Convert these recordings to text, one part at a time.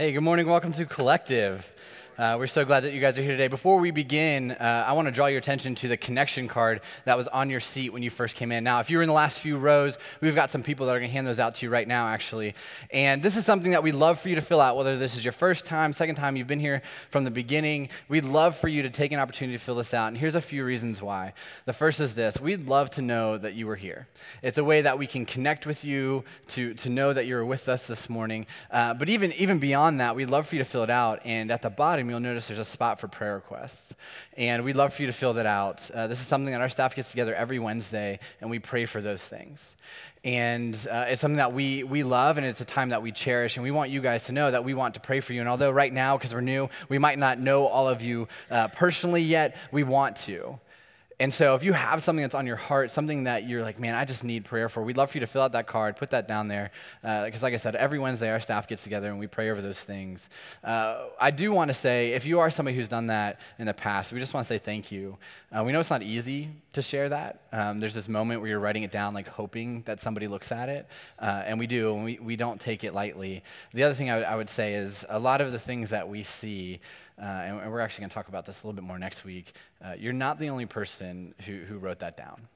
Hey, good morning. Welcome to Collective. Uh, we're so glad that you guys are here today. Before we begin, uh, I want to draw your attention to the connection card that was on your seat when you first came in. Now, if you were in the last few rows, we've got some people that are going to hand those out to you right now, actually. And this is something that we'd love for you to fill out, whether this is your first time, second time, you've been here from the beginning. We'd love for you to take an opportunity to fill this out. And here's a few reasons why. The first is this we'd love to know that you were here. It's a way that we can connect with you, to, to know that you're with us this morning. Uh, but even, even beyond that, we'd love for you to fill it out. And at the bottom, you'll notice there's a spot for prayer requests. And we'd love for you to fill that out. Uh, this is something that our staff gets together every Wednesday, and we pray for those things. And uh, it's something that we, we love, and it's a time that we cherish. And we want you guys to know that we want to pray for you. And although right now, because we're new, we might not know all of you uh, personally yet, we want to. And so, if you have something that's on your heart, something that you're like, man, I just need prayer for, we'd love for you to fill out that card, put that down there. Because, uh, like I said, every Wednesday our staff gets together and we pray over those things. Uh, I do want to say, if you are somebody who's done that in the past, we just want to say thank you. Uh, we know it's not easy to share that. Um, there's this moment where you're writing it down, like hoping that somebody looks at it. Uh, and we do, and we, we don't take it lightly. The other thing I, w- I would say is a lot of the things that we see uh, and, we're actually going to talk about this a little bit more next week. Uh, you're not the only person who, who wrote that down.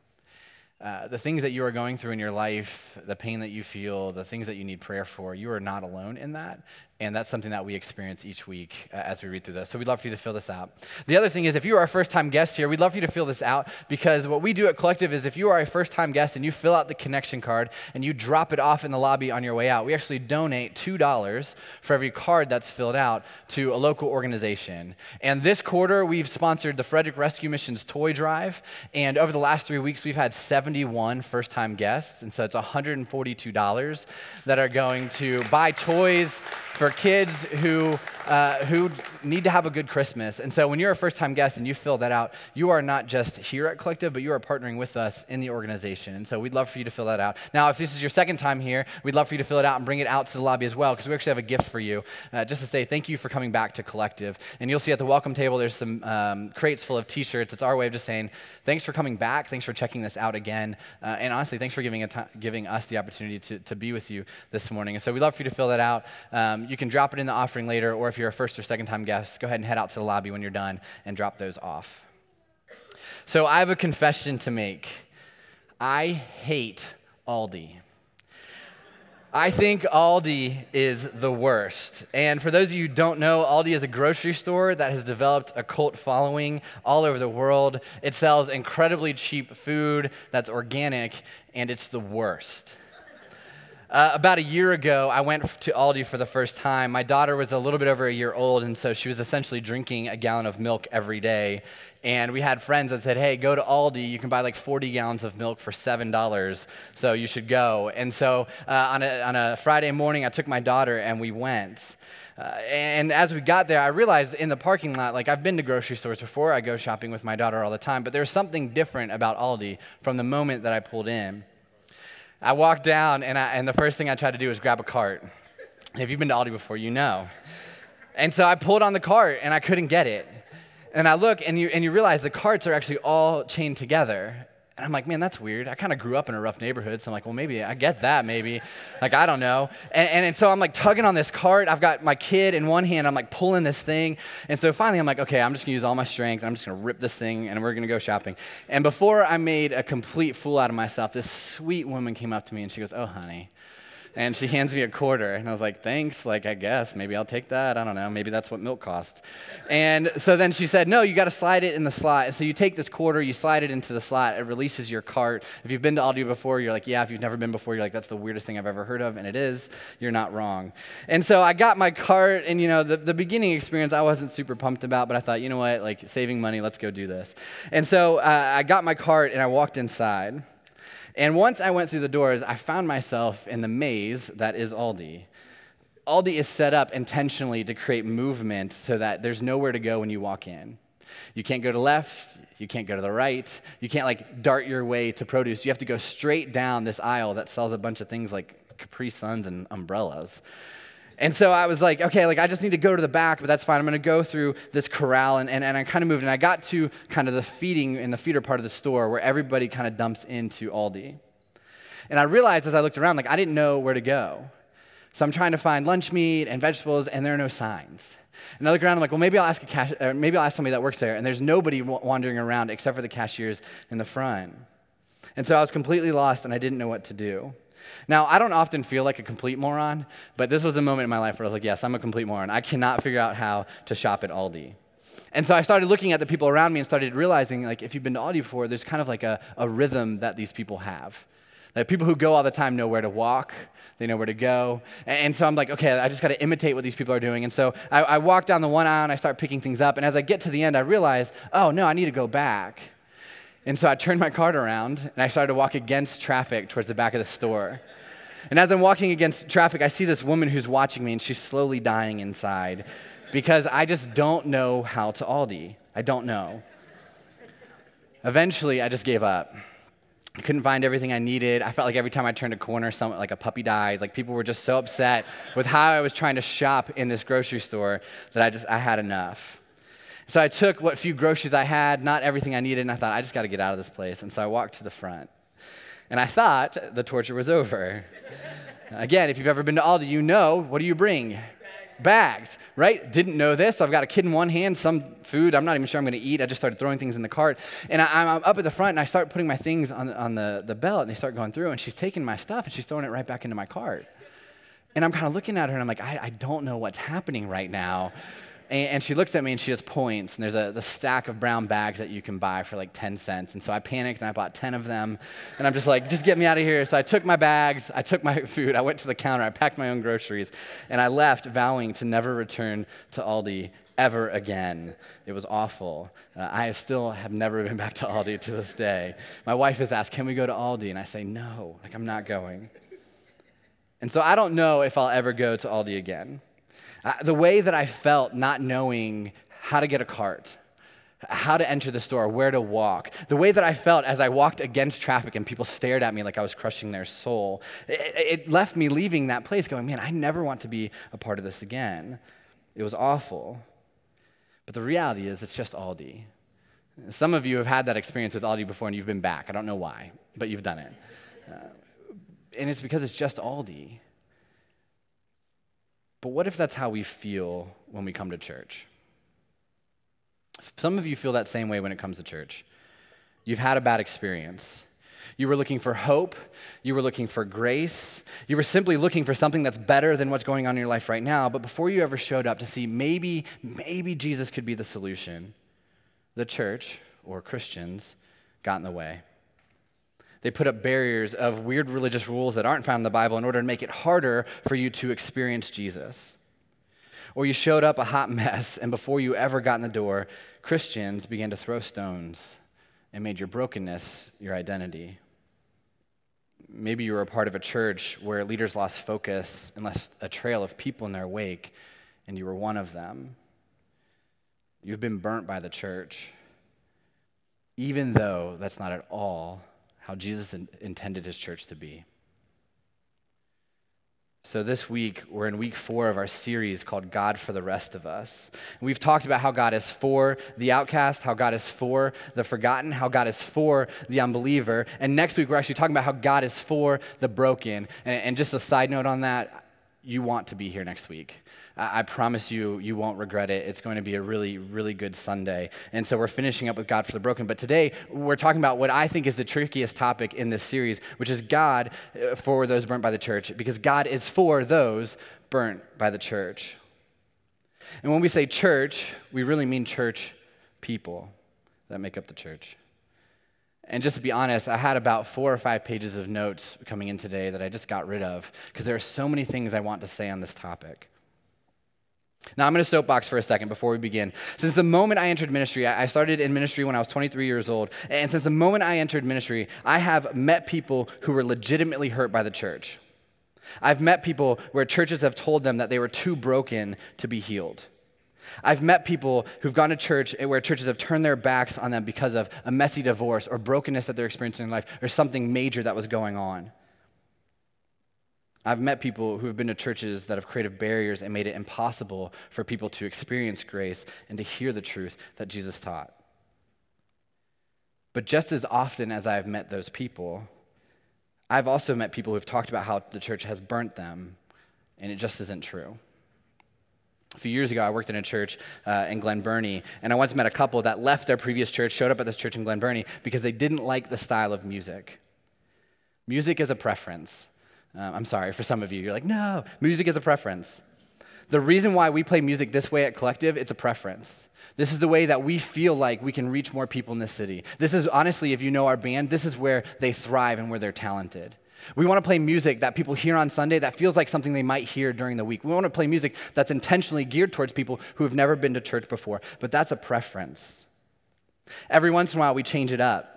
Uh, the things that you are going through in your life, the pain that you feel, the things that you need prayer for, you are not alone in that. And that's something that we experience each week uh, as we read through this. So we'd love for you to fill this out. The other thing is, if you are a first time guest here, we'd love for you to fill this out because what we do at Collective is if you are a first time guest and you fill out the connection card and you drop it off in the lobby on your way out, we actually donate $2 for every card that's filled out to a local organization. And this quarter, we've sponsored the Frederick Rescue Mission's Toy Drive. And over the last three weeks, we've had 71 first time guests. And so it's $142 that are going to buy toys for kids who, uh, who need to have a good Christmas. And so when you're a first time guest and you fill that out, you are not just here at Collective, but you are partnering with us in the organization. And so we'd love for you to fill that out. Now, if this is your second time here, we'd love for you to fill it out and bring it out to the lobby as well, because we actually have a gift for you, uh, just to say thank you for coming back to Collective. And you'll see at the welcome table, there's some um, crates full of t shirts. It's our way of just saying thanks for coming back, thanks for checking this out again. Uh, and honestly, thanks for giving, giving us the opportunity to, to be with you this morning. And so we'd love for you to fill that out. Um, you can drop it in the offering later, or if you're a first or second time guest, go ahead and head out to the lobby when you're done and drop those off. So I have a confession to make. I hate Aldi. I think Aldi is the worst. And for those of you who don't know, Aldi is a grocery store that has developed a cult following all over the world. It sells incredibly cheap food that's organic, and it's the worst. Uh, about a year ago, I went to Aldi for the first time. My daughter was a little bit over a year old, and so she was essentially drinking a gallon of milk every day. And we had friends that said, hey, go to Aldi. You can buy like 40 gallons of milk for $7, so you should go. And so uh, on, a, on a Friday morning, I took my daughter and we went. Uh, and as we got there, I realized in the parking lot, like I've been to grocery stores before, I go shopping with my daughter all the time, but there's something different about Aldi from the moment that I pulled in. I walked down, and, I, and the first thing I tried to do was grab a cart. If you've been to Aldi before, you know. And so I pulled on the cart, and I couldn't get it. And I look, and you, and you realize the carts are actually all chained together. And I'm like, man, that's weird. I kind of grew up in a rough neighborhood, so I'm like, well, maybe I get that, maybe. Like, I don't know. And, and, and, so I'm like tugging on this cart. I've got my kid in one hand. I'm like pulling this thing. And so finally, I'm like, okay, I'm just gonna use all my strength. I'm just gonna rip this thing, and we're gonna go shopping. And before I made a complete fool out of myself, this sweet woman came up to me and she goes, oh, honey, and she hands me a quarter. And I was like, thanks. Like, I guess. Maybe I'll take that. I don't know. Maybe that's what milk costs. And so then she said, no, you got to slide it in the slot. And so you take this quarter, you slide it into the slot. It releases your cart. If you've been to Aldi before, you're like, yeah. If you've never been before, you're like, that's the weirdest thing I've ever heard of. And it is. You're not wrong. And so I got my cart. And, you know, the, the beginning experience I wasn't super pumped about, but I thought, you know what? Like, saving money, let's go do this. And so uh, I got my cart and I walked inside. And once I went through the doors, I found myself in the maze that is Aldi. Aldi is set up intentionally to create movement so that there's nowhere to go when you walk in. You can't go to the left, you can't go to the right, you can't like dart your way to produce. You have to go straight down this aisle that sells a bunch of things like Capri Suns and umbrellas. And so I was like, okay, like I just need to go to the back, but that's fine. I'm going to go through this corral. And, and, and I kind of moved, and I got to kind of the feeding and the feeder part of the store where everybody kind of dumps into Aldi. And I realized as I looked around, like I didn't know where to go. So I'm trying to find lunch meat and vegetables, and there are no signs. And I look around, I'm like, well, maybe I'll ask a cash, or maybe I'll ask somebody that works there, and there's nobody wandering around except for the cashiers in the front. And so I was completely lost, and I didn't know what to do. Now, I don't often feel like a complete moron, but this was a moment in my life where I was like, yes, I'm a complete moron. I cannot figure out how to shop at Aldi. And so I started looking at the people around me and started realizing, like, if you've been to Aldi before, there's kind of like a, a rhythm that these people have. Like people who go all the time know where to walk, they know where to go. And so I'm like, okay, I just got to imitate what these people are doing. And so I, I walk down the one aisle and I start picking things up. And as I get to the end, I realize, oh, no, I need to go back. And so I turned my cart around and I started to walk against traffic towards the back of the store. And as I'm walking against traffic, I see this woman who's watching me and she's slowly dying inside because I just don't know how to Aldi. I don't know. Eventually, I just gave up. I couldn't find everything I needed. I felt like every time I turned a corner, some, like a puppy died. Like people were just so upset with how I was trying to shop in this grocery store that I just I had enough. So I took what few groceries I had, not everything I needed, and I thought I just got to get out of this place. And so I walked to the front, and I thought the torture was over. Again, if you've ever been to Aldi, you know what do you bring? bags, right? Didn't know this. I've got a kid in one hand, some food I'm not even sure I'm going to eat. I just started throwing things in the cart. And I, am up at the front and I start putting my things on, on the, the belt and they start going through. And she's taking my stuff and she's throwing it right back into my cart. And I'm kind of looking at her and I'm like, I, I don't know what's happening right now. And, and she looks at me and she just points, and there's a the stack of brown bags that you can buy for like 10 cents. And so I panicked and I bought 10 of them. And I'm just like, just get me out of here. So I took my bags, I took my food, I went to the counter, I packed my own groceries, and I left vowing to never return to Aldi ever again. It was awful. Uh, I still have never been back to Aldi to this day. My wife has asked, Can we go to Aldi? And I say, No, like I'm not going. And so I don't know if I'll ever go to Aldi again. Uh, the way that I felt not knowing how to get a cart, how to enter the store, where to walk, the way that I felt as I walked against traffic and people stared at me like I was crushing their soul, it, it left me leaving that place going, man, I never want to be a part of this again. It was awful. But the reality is, it's just Aldi. Some of you have had that experience with Aldi before and you've been back. I don't know why, but you've done it. Uh, and it's because it's just Aldi. But what if that's how we feel when we come to church? Some of you feel that same way when it comes to church. You've had a bad experience. You were looking for hope. You were looking for grace. You were simply looking for something that's better than what's going on in your life right now. But before you ever showed up to see maybe, maybe Jesus could be the solution, the church or Christians got in the way. They put up barriers of weird religious rules that aren't found in the Bible in order to make it harder for you to experience Jesus. Or you showed up a hot mess, and before you ever got in the door, Christians began to throw stones and made your brokenness your identity. Maybe you were a part of a church where leaders lost focus and left a trail of people in their wake, and you were one of them. You've been burnt by the church, even though that's not at all how Jesus in, intended his church to be. So, this week, we're in week four of our series called God for the Rest of Us. And we've talked about how God is for the outcast, how God is for the forgotten, how God is for the unbeliever. And next week, we're actually talking about how God is for the broken. And, and just a side note on that, you want to be here next week. I promise you, you won't regret it. It's going to be a really, really good Sunday. And so we're finishing up with God for the broken. But today, we're talking about what I think is the trickiest topic in this series, which is God uh, for those burnt by the church, because God is for those burnt by the church. And when we say church, we really mean church people that make up the church. And just to be honest, I had about four or five pages of notes coming in today that I just got rid of because there are so many things I want to say on this topic. Now, I'm going to soapbox for a second before we begin. Since the moment I entered ministry, I started in ministry when I was 23 years old. And since the moment I entered ministry, I have met people who were legitimately hurt by the church. I've met people where churches have told them that they were too broken to be healed. I've met people who've gone to church where churches have turned their backs on them because of a messy divorce or brokenness that they're experiencing in life or something major that was going on. I've met people who have been to churches that have created barriers and made it impossible for people to experience grace and to hear the truth that Jesus taught. But just as often as I've met those people, I've also met people who've talked about how the church has burnt them and it just isn't true. A few years ago, I worked in a church uh, in Glen Burnie, and I once met a couple that left their previous church, showed up at this church in Glen Burnie because they didn't like the style of music. Music is a preference. Uh, I'm sorry for some of you. You're like, no, music is a preference. The reason why we play music this way at Collective, it's a preference. This is the way that we feel like we can reach more people in this city. This is honestly, if you know our band, this is where they thrive and where they're talented. We want to play music that people hear on Sunday that feels like something they might hear during the week. We want to play music that's intentionally geared towards people who have never been to church before, but that's a preference. Every once in a while, we change it up.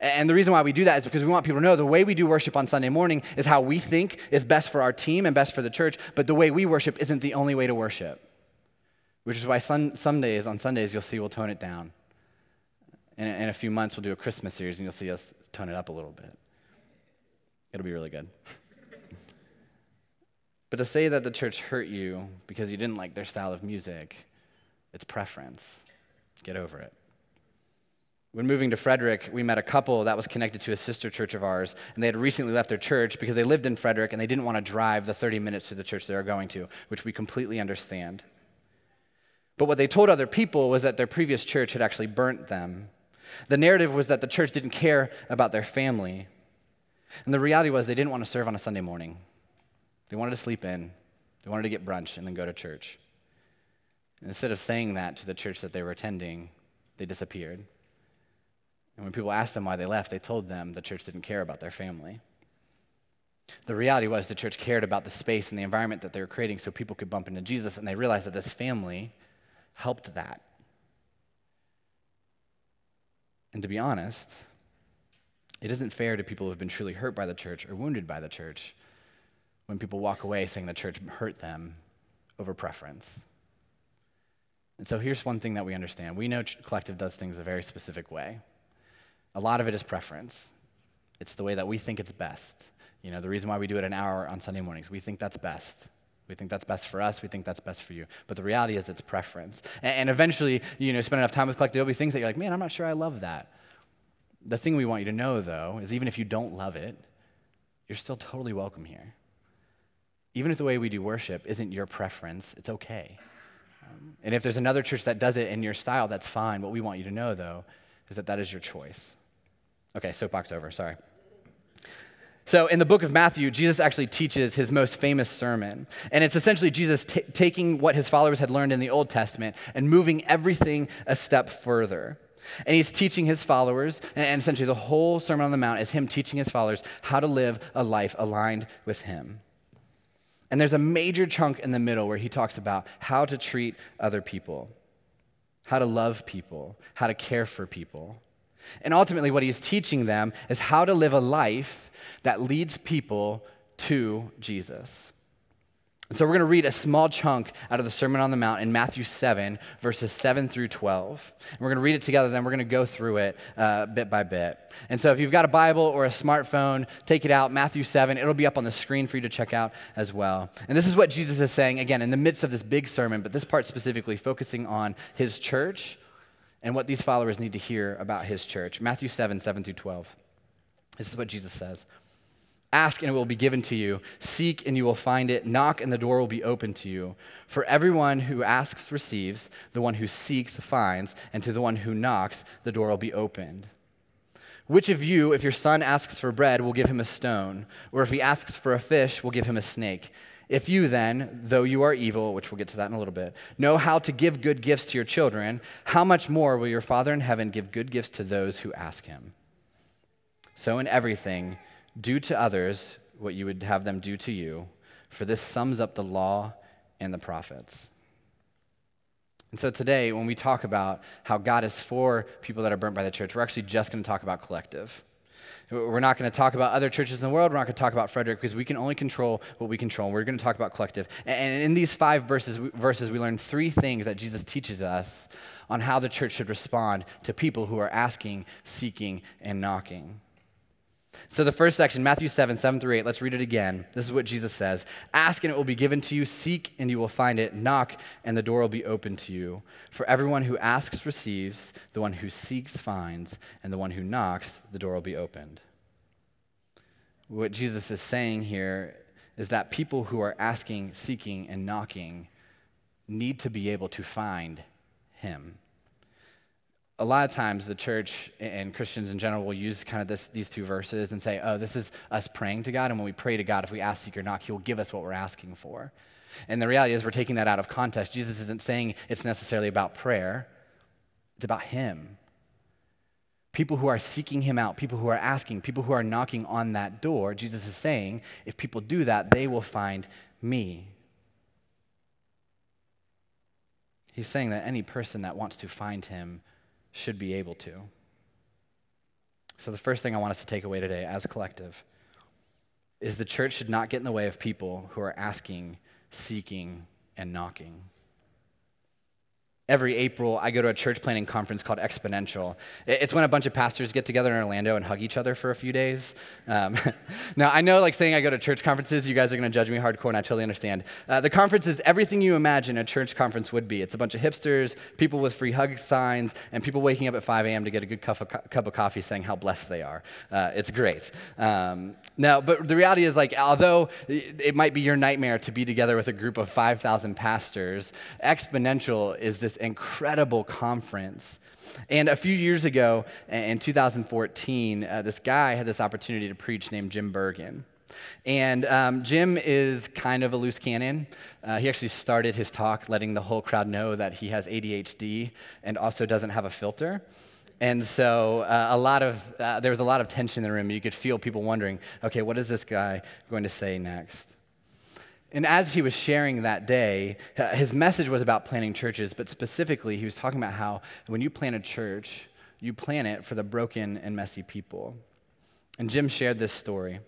And the reason why we do that is because we want people to know the way we do worship on Sunday morning is how we think is best for our team and best for the church, but the way we worship isn't the only way to worship. Which is why sun, some days, on Sundays, you'll see we'll tone it down. In, in a few months, we'll do a Christmas series and you'll see us tone it up a little bit. It'll be really good. but to say that the church hurt you because you didn't like their style of music, it's preference. Get over it. When moving to Frederick, we met a couple that was connected to a sister church of ours, and they had recently left their church because they lived in Frederick and they didn't want to drive the 30 minutes to the church they were going to, which we completely understand. But what they told other people was that their previous church had actually burnt them. The narrative was that the church didn't care about their family, and the reality was they didn't want to serve on a Sunday morning. They wanted to sleep in, they wanted to get brunch and then go to church. And instead of saying that to the church that they were attending, they disappeared. And when people asked them why they left, they told them the church didn't care about their family. The reality was the church cared about the space and the environment that they were creating so people could bump into Jesus, and they realized that this family helped that. And to be honest, it isn't fair to people who have been truly hurt by the church or wounded by the church when people walk away saying the church hurt them over preference. And so here's one thing that we understand we know Collective does things a very specific way. A lot of it is preference, it's the way that we think it's best. You know, the reason why we do it an hour on Sunday mornings, we think that's best. We think that's best for us. We think that's best for you. But the reality is, it's preference. And, eventually, you know, spend enough time with Collective, there'll be things that you're like, man, I'm not sure I love that. The thing we want you to know, though, is even if you don't love it, you're still totally welcome here. Even if the way we do worship isn't your preference, it's okay. Um, and if there's another church that does it in your style, that's fine. What we want you to know, though, is that that is your choice. Okay, soapbox over, sorry. So, in the book of Matthew, Jesus actually teaches his most famous sermon. And it's essentially Jesus t- taking what his followers had learned in the Old Testament and moving everything a step further. And he's teaching his followers, and essentially the whole Sermon on the Mount is him teaching his followers how to live a life aligned with him. And there's a major chunk in the middle where he talks about how to treat other people, how to love people, how to care for people. And ultimately, what he's teaching them is how to live a life that leads people to Jesus. And so we're going to read a small chunk out of the Sermon on the Mount in Matthew 7, verses 7 through 12. And we're going to read it together, then we're going to go through it uh, bit by bit. And so if you've got a Bible or a smartphone, take it out, Matthew 7. It'll be up on the screen for you to check out as well. And this is what Jesus is saying, again, in the midst of this big sermon, but this part specifically focusing on his church and what these followers need to hear about his church. Matthew 7, 7 through 12. This is what Jesus says. Ask and it will be given to you. Seek and you will find it. Knock and the door will be open to you. For everyone who asks receives, the one who seeks finds, and to the one who knocks, the door will be opened. Which of you, if your son asks for bread, will give him a stone? Or if he asks for a fish, will give him a snake? If you then, though you are evil, which we'll get to that in a little bit, know how to give good gifts to your children, how much more will your Father in heaven give good gifts to those who ask him? So in everything, do to others what you would have them do to you, for this sums up the law and the prophets. And so today, when we talk about how God is for people that are burnt by the church, we're actually just going to talk about collective. We're not going to talk about other churches in the world. We're not going to talk about Frederick because we can only control what we control. We're going to talk about collective. And in these five verses, verses, we learn three things that Jesus teaches us on how the church should respond to people who are asking, seeking, and knocking. So, the first section, Matthew 7, 7 through 8, let's read it again. This is what Jesus says Ask and it will be given to you, seek and you will find it, knock and the door will be open to you. For everyone who asks receives, the one who seeks finds, and the one who knocks, the door will be opened. What Jesus is saying here is that people who are asking, seeking, and knocking need to be able to find him. A lot of times, the church and Christians in general will use kind of this, these two verses and say, oh, this is us praying to God. And when we pray to God, if we ask, seek, or knock, He will give us what we're asking for. And the reality is, we're taking that out of context. Jesus isn't saying it's necessarily about prayer, it's about Him. People who are seeking Him out, people who are asking, people who are knocking on that door, Jesus is saying, if people do that, they will find me. He's saying that any person that wants to find Him should be able to. So, the first thing I want us to take away today as collective is the church should not get in the way of people who are asking, seeking, and knocking every April, I go to a church planning conference called Exponential. It's when a bunch of pastors get together in Orlando and hug each other for a few days. Um, now, I know, like saying I go to church conferences, you guys are going to judge me hardcore, and I totally understand. Uh, the conference is everything you imagine a church conference would be. It's a bunch of hipsters, people with free hug signs, and people waking up at 5 a.m. to get a good cup of, cup of coffee saying how blessed they are. Uh, it's great. Um, now, but the reality is, like, although it might be your nightmare to be together with a group of 5,000 pastors, Exponential is this incredible conference. And a few years ago, in 2014, uh, this guy had this opportunity to preach named Jim Burgen. And um, Jim is kind of a loose cannon. Uh, he actually started his talk letting the whole crowd know that he has ADHD and also doesn't have a filter. And so uh, a lot of, uh, there was a lot of tension in the room. You could feel people wondering, okay, what is this guy going to say next? And as he was sharing that day, his message was about planting churches, but specifically, he was talking about how when you plant a church, you plant it for the broken and messy people. And Jim shared this story.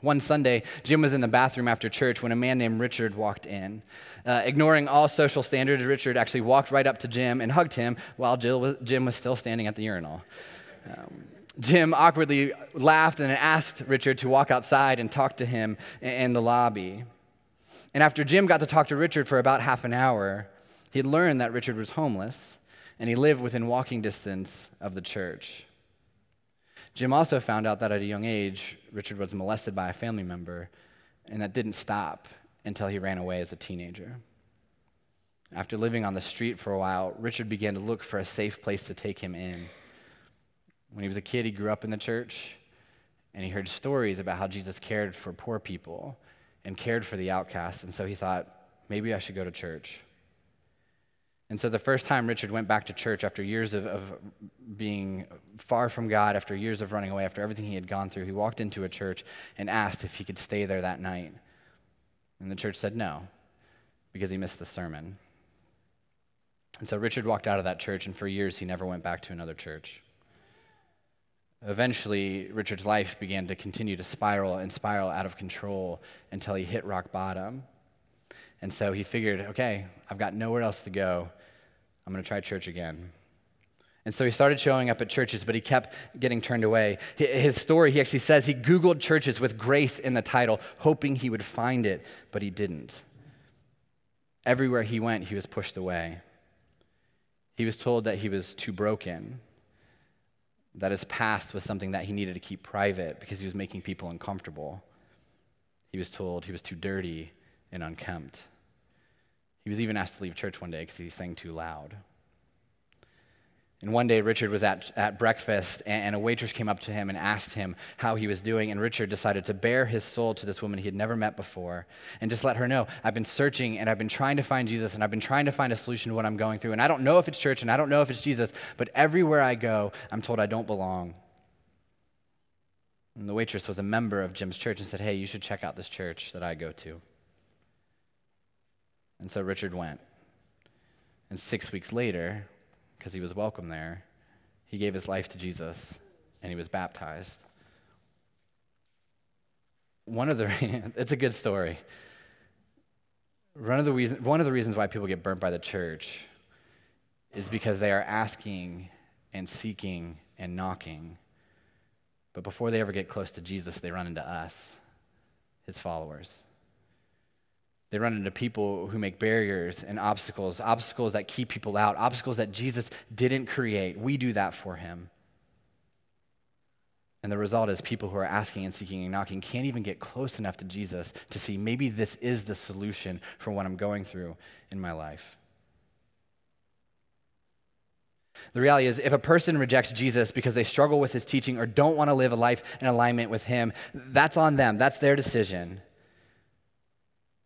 One Sunday, Jim was in the bathroom after church when a man named Richard walked in. Uh, ignoring all social standards, Richard actually walked right up to Jim and hugged him while was, Jim was still standing at the urinal. Um, Jim awkwardly laughed and asked Richard to walk outside and talk to him in the lobby. And after Jim got to talk to Richard for about half an hour, he'd learned that Richard was homeless and he lived within walking distance of the church. Jim also found out that at a young age, Richard was molested by a family member, and that didn't stop until he ran away as a teenager. After living on the street for a while, Richard began to look for a safe place to take him in. When he was a kid, he grew up in the church, and he heard stories about how Jesus cared for poor people and cared for the outcast. And so he thought, maybe I should go to church. And so the first time Richard went back to church after years of, of, being far from God, after years of running away, after everything he had gone through, he walked into a church and asked if he could stay there that night. And the church said no, because he missed the sermon. And so Richard walked out of that church, and for years he never went back to another church. Eventually, Richard's life began to continue to spiral and spiral out of control until he hit rock bottom. And so he figured, okay, I've got nowhere else to go. I'm going to try church again. And so he started showing up at churches, but he kept getting turned away. His story, he actually says he Googled churches with grace in the title, hoping he would find it, but he didn't. Everywhere he went, he was pushed away. He was told that he was too broken that his past was something that he needed to keep private because he was making people uncomfortable. He was told he was too dirty and unkempt. He was even asked to leave church one day because he sang too loud. And one day, Richard was at, at breakfast, and a waitress came up to him and asked him how he was doing. And Richard decided to bare his soul to this woman he had never met before and just let her know I've been searching and I've been trying to find Jesus and I've been trying to find a solution to what I'm going through. And I don't know if it's church and I don't know if it's Jesus, but everywhere I go, I'm told I don't belong. And the waitress was a member of Jim's church and said, Hey, you should check out this church that I go to. And so Richard went. And six weeks later, because he was welcome there, he gave his life to Jesus and he was baptized. One of the, it's a good story. One of, the reason, one of the reasons why people get burnt by the church is because they are asking and seeking and knocking. But before they ever get close to Jesus, they run into us, his followers. They run into people who make barriers and obstacles, obstacles that keep people out, obstacles that Jesus didn't create. We do that for him. And the result is people who are asking and seeking and knocking can't even get close enough to Jesus to see maybe this is the solution for what I'm going through in my life. The reality is, if a person rejects Jesus because they struggle with his teaching or don't want to live a life in alignment with him, that's on them. That's their decision.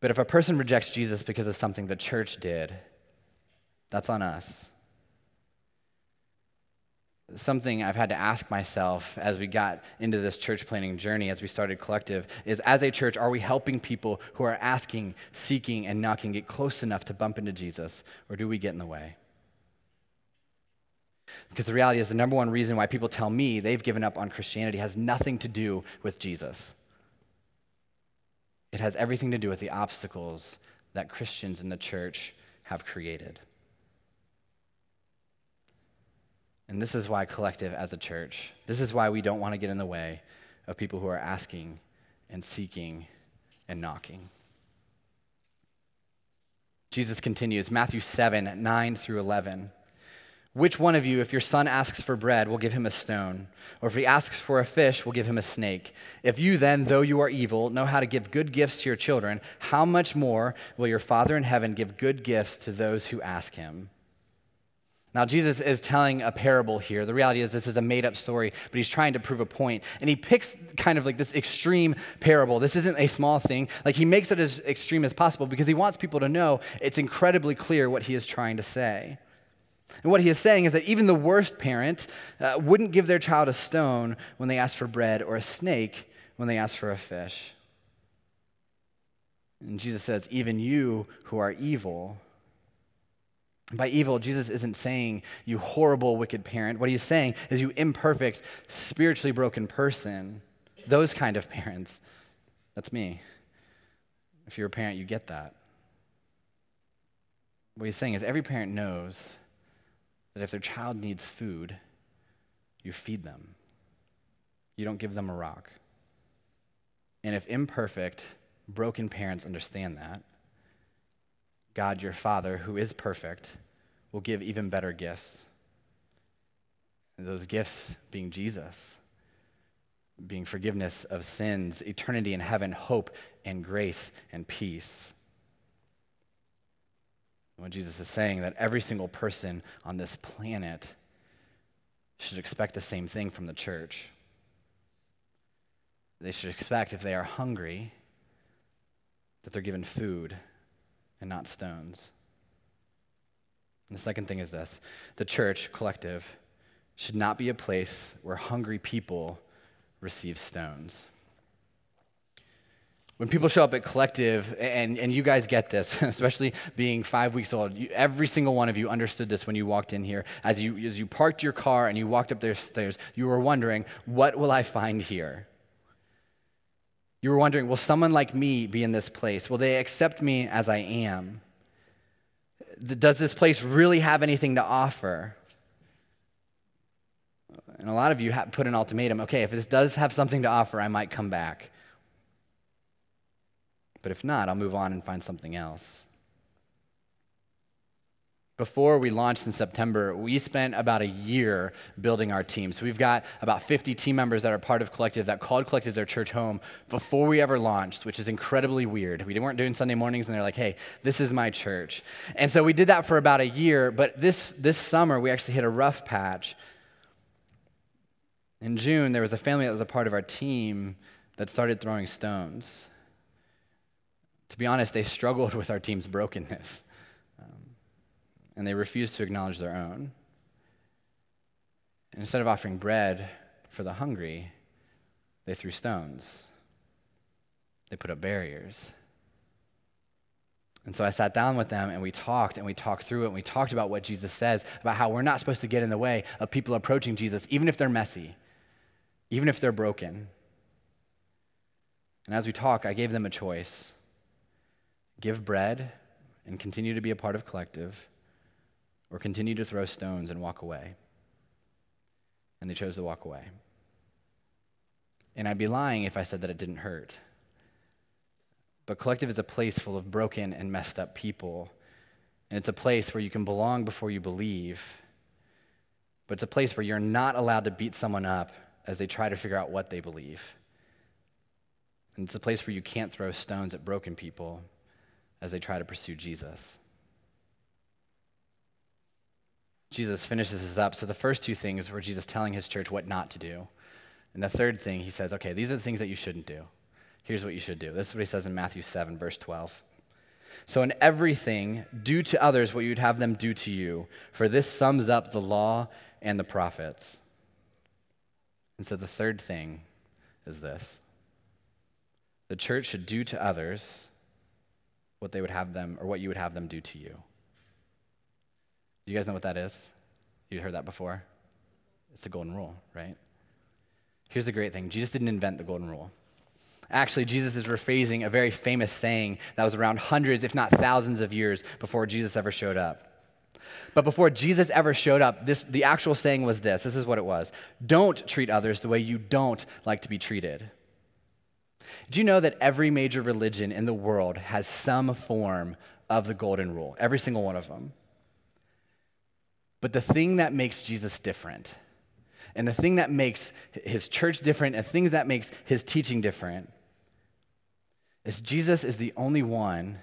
But if a person rejects Jesus because of something the church did, that's on us. Something I've had to ask myself as we got into this church planning journey, as we started collective, is as a church, are we helping people who are asking, seeking, and knocking get close enough to bump into Jesus, or do we get in the way? Because the reality is, the number one reason why people tell me they've given up on Christianity has nothing to do with Jesus. It has everything to do with the obstacles that Christians in the church have created. And this is why, collective as a church, this is why we don't want to get in the way of people who are asking and seeking and knocking. Jesus continues, Matthew 7 9 through 11. Which one of you, if your son asks for bread, will give him a stone? Or if he asks for a fish, will give him a snake? If you then, though you are evil, know how to give good gifts to your children, how much more will your Father in heaven give good gifts to those who ask him? Now, Jesus is telling a parable here. The reality is, this is a made up story, but he's trying to prove a point. And he picks kind of like this extreme parable. This isn't a small thing. Like, he makes it as extreme as possible because he wants people to know it's incredibly clear what he is trying to say. And what he is saying is that even the worst parent uh, wouldn't give their child a stone when they asked for bread or a snake when they asked for a fish. And Jesus says, even you who are evil. By evil, Jesus isn't saying you horrible, wicked parent. What he's saying is you imperfect, spiritually broken person. Those kind of parents. That's me. If you're a parent, you get that. What he's saying is every parent knows that if their child needs food, you feed them. You don't give them a rock. And if imperfect, broken parents understand that, God, your Father, who is perfect, will give even better gifts. And those gifts being Jesus, being forgiveness of sins, eternity in heaven, hope and grace and peace. What Jesus is saying that every single person on this planet should expect the same thing from the church. They should expect, if they are hungry, that they're given food and not stones. And the second thing is this the church, collective, should not be a place where hungry people receive stones. When people show up at Collective, and, and you guys get this, especially being five weeks old, you, every single one of you understood this when you walked in here. As you, as you parked your car and you walked up the stairs, you were wondering, what will I find here? You were wondering, will someone like me be in this place? Will they accept me as I am? Does this place really have anything to offer? And a lot of you put an ultimatum okay, if this does have something to offer, I might come back. But if not, I'll move on and find something else. Before we launched in September, we spent about a year building our team. So we've got about 50 team members that are part of Collective that called Collective their church home before we ever launched, which is incredibly weird. We weren't doing Sunday mornings and they're like, hey, this is my church. And so we did that for about a year, but this, this summer we actually hit a rough patch. In June, there was a family that was a part of our team that started throwing stones. To be honest, they struggled with our team's brokenness, um, and they refused to acknowledge their own. And instead of offering bread for the hungry, they threw stones. They put up barriers. And so I sat down with them and we talked and we talked through it and we talked about what Jesus says about how we're not supposed to get in the way of people approaching Jesus, even if they're messy, even if they're broken. And as we talk, I gave them a choice give bread and continue to be a part of collective, or continue to throw stones and walk away. And they chose to walk away. And I'd be lying if I said that it didn't hurt. But collective is a place full of broken and messed up people. And it's a place where you can belong before you believe. But it's a place where you're not allowed to beat someone up as they try to figure out what they believe. And it's a place where you can't throw stones at broken people as they try to pursue Jesus. Jesus finishes this up. So the first two things were Jesus telling his church what not to do. And the third thing, he says, okay, these are the things that you shouldn't do. Here's what you should do. This is what he says in Matthew 7, verse 12. So, in everything, do to others what you'd have them do to you, for this sums up the law and the prophets. And so, the third thing is this the church should do to others what they would have them, or what you would have them do to you. Do you guys know what that is? You heard that before? It's the golden rule, right? Here's the great thing Jesus didn't invent the golden rule. Actually, Jesus is rephrasing a very famous saying that was around hundreds, if not thousands of years before Jesus ever showed up. But before Jesus ever showed up, this, the actual saying was this this is what it was Don't treat others the way you don't like to be treated. Do you know that every major religion in the world has some form of the golden rule? Every single one of them. But the thing that makes Jesus different, and the thing that makes his church different, and things that makes his teaching different, is Jesus is the only one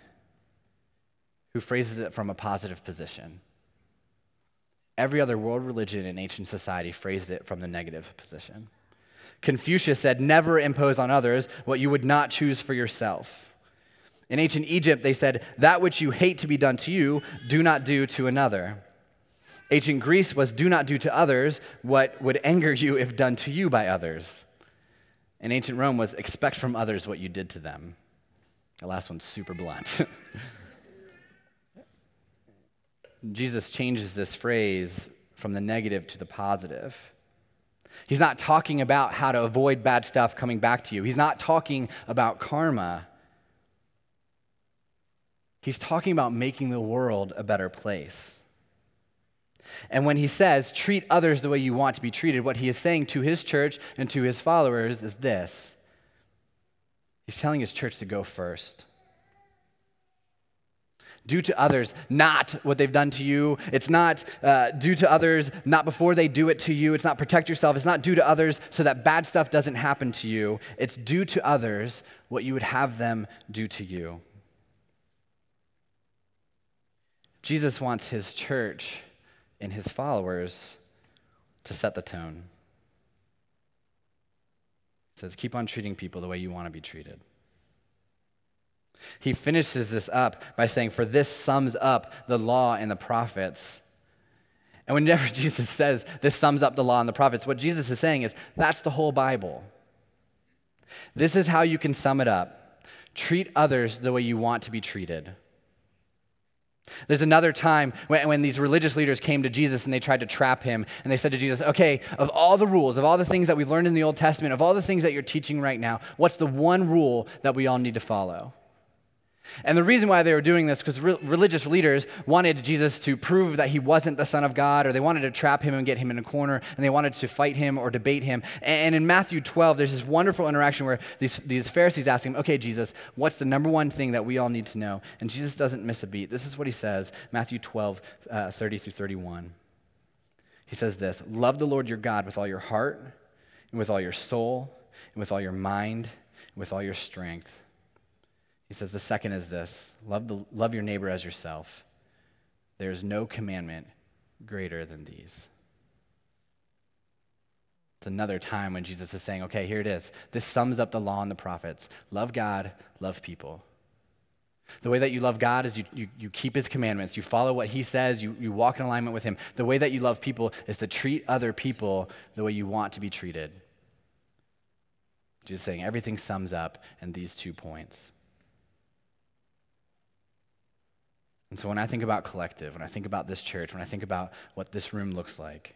who phrases it from a positive position. Every other world religion in ancient society phrased it from the negative position. Confucius said, Never impose on others what you would not choose for yourself. In ancient Egypt, they said, That which you hate to be done to you, do not do to another. Ancient Greece was do not do to others what would anger you if done to you by others. And ancient Rome was expect from others what you did to them. The last one's super blunt. Jesus changes this phrase from the negative to the positive. He's not talking about how to avoid bad stuff coming back to you. He's not talking about karma. He's talking about making the world a better place. And when he says, treat others the way you want to be treated, what he is saying to his church and to his followers is this He's telling his church to go first. Do to others not what they've done to you. It's not uh, do to others not before they do it to you. It's not protect yourself. It's not do to others so that bad stuff doesn't happen to you. It's do to others what you would have them do to you. Jesus wants his church and his followers to set the tone. He says, keep on treating people the way you want to be treated. He finishes this up by saying, For this sums up the law and the prophets. And whenever Jesus says this sums up the law and the prophets, what Jesus is saying is that's the whole Bible. This is how you can sum it up treat others the way you want to be treated. There's another time when, when, these religious leaders came to Jesus and they tried to trap him. And they said to Jesus, Okay, of all the rules, of all the things that we've learned in the Old Testament, of all the things that you're teaching right now, what's the one rule that we all need to follow? And the reason why they were doing this, because re- religious leaders wanted Jesus to prove that he wasn't the Son of God, or they wanted to trap him and get him in a corner, and they wanted to fight him or debate him. And in Matthew 12, there's this wonderful interaction where these, these Pharisees ask him, Okay, Jesus, what's the number one thing that we all need to know? And Jesus doesn't miss a beat. This is what he says Matthew 12, uh, 30 through 31. He says this Love the Lord your God with all your heart, and with all your soul, and with all your mind, and with all your strength. He says the second is this love, the, love your neighbor as yourself. There is no commandment greater than these. It's another time when Jesus is saying, okay, here it is. This sums up the law and the prophets love God, love people. The way that you love God is you, you, you, keep his commandments, you follow what he says, you, you walk in alignment with him. The way that you love people is to treat other people the way you want to be treated. Jesus saying everything sums up in these two points. And so when I think about collective, when I think about this church, when I think about what this room looks like,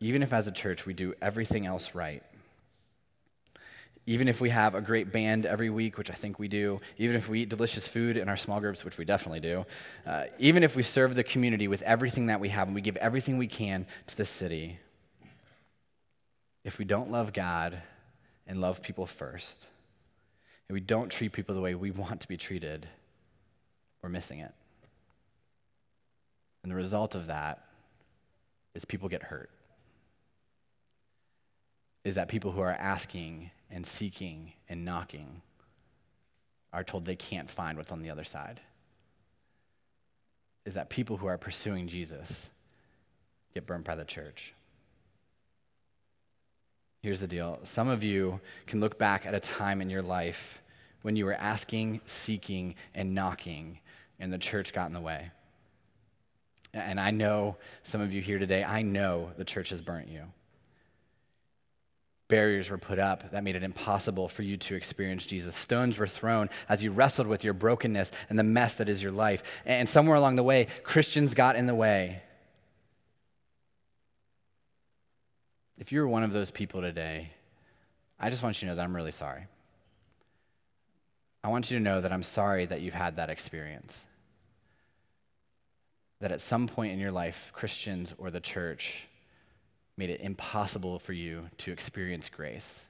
even if as a church we do everything else right, even if we have a great band every week, which I think we do, even if we eat delicious food in our small groups, which we definitely do, uh, even if we serve the community with everything that we have and we give everything we can to the city, if we don't love God and love people first, and we don't treat people the way we want to be treated, we're missing it. And the result of that is people get hurt. is that people who are asking and seeking and knocking are told they can't find what's on the other side. Is that people who are pursuing Jesus get burnt by the church. Here's the deal some of you can look back at a time in your life when you were asking, seeking, and knocking, and the church got in the way. And I know some of you here today, I know the church has burnt you. Barriers were put up that made it impossible for you to experience Jesus. Stones were thrown as you wrestled with your brokenness and the mess that is your life. And somewhere along the way, Christians got in the way. If you're one of those people today, I just want you to know that I'm really sorry. I want you to know that I'm sorry that you've had that experience. That at some point in your life, Christians or the church made it impossible for you to experience grace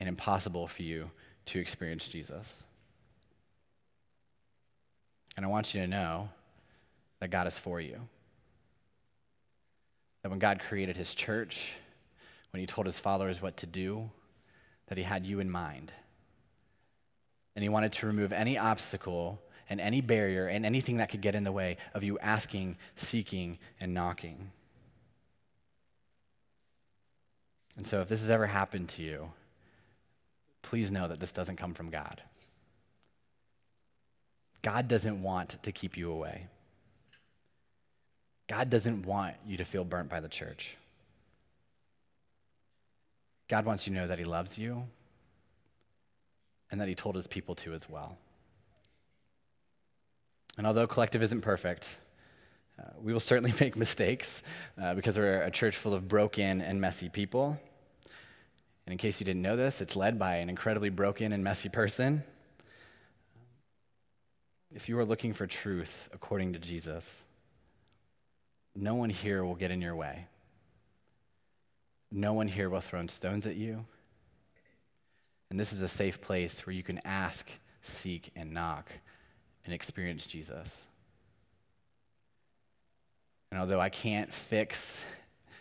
and impossible for you to experience Jesus. And I want you to know that God is for you. That when God created his church, when he told his followers what to do, that he had you in mind. And he wanted to remove any obstacle and any barrier and anything that could get in the way of you asking, seeking, and knocking. And so, if this has ever happened to you, please know that this doesn't come from God. God doesn't want to keep you away. God doesn't want you to feel burnt by the church. God wants you to know that He loves you and that He told His people to as well. And although collective isn't perfect, uh, we will certainly make mistakes uh, because we're a church full of broken and messy people. And in case you didn't know this, it's led by an incredibly broken and messy person. If you are looking for truth according to Jesus, no one here will get in your way. No one here will throw stones at you. And this is a safe place where you can ask, seek, and knock and experience Jesus. And although I can't fix,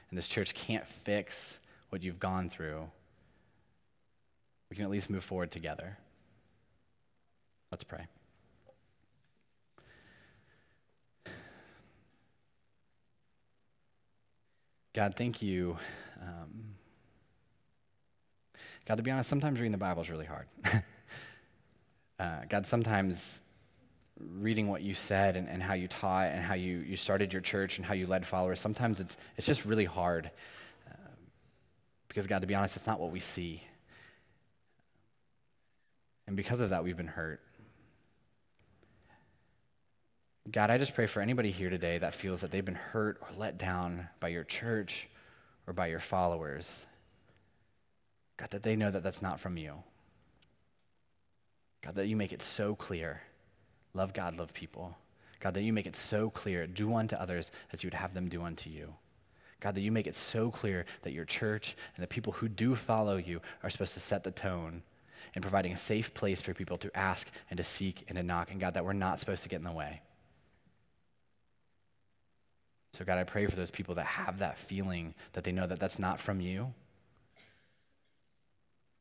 and this church can't fix what you've gone through, we can at least move forward together. Let's pray. God, thank you. Um, God, to be honest, sometimes reading the Bible is really hard. uh, God, sometimes reading what you said and, and how you taught and how you, you started your church and how you led followers, sometimes it's, it's just really hard. Uh, because, God, to be honest, it's not what we see. And because of that, we've been hurt. God, I just pray for anybody here today that feels that they've been hurt or let down by your church or by your followers. God, that they know that that's not from you. God, that you make it so clear love God, love people. God, that you make it so clear do unto others as you would have them do unto you. God, that you make it so clear that your church and the people who do follow you are supposed to set the tone in providing a safe place for people to ask and to seek and to knock. And God, that we're not supposed to get in the way. So, God, I pray for those people that have that feeling that they know that that's not from you.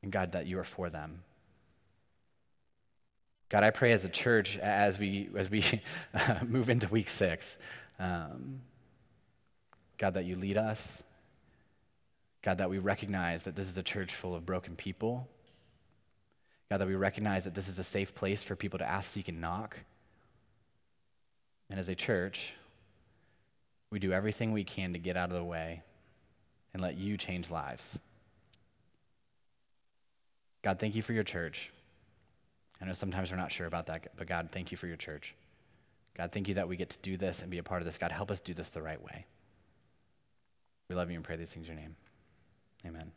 And God, that you are for them. God, I pray as a church, as we, as we move into week six, um, God, that you lead us. God, that we recognize that this is a church full of broken people God, that we recognize that this is a safe place for people to ask, seek, and knock. And as a church, we do everything we can to get out of the way and let you change lives. God, thank you for your church. I know sometimes we're not sure about that, but God, thank you for your church. God, thank you that we get to do this and be a part of this. God, help us do this the right way. We love you and pray these things in your name. Amen.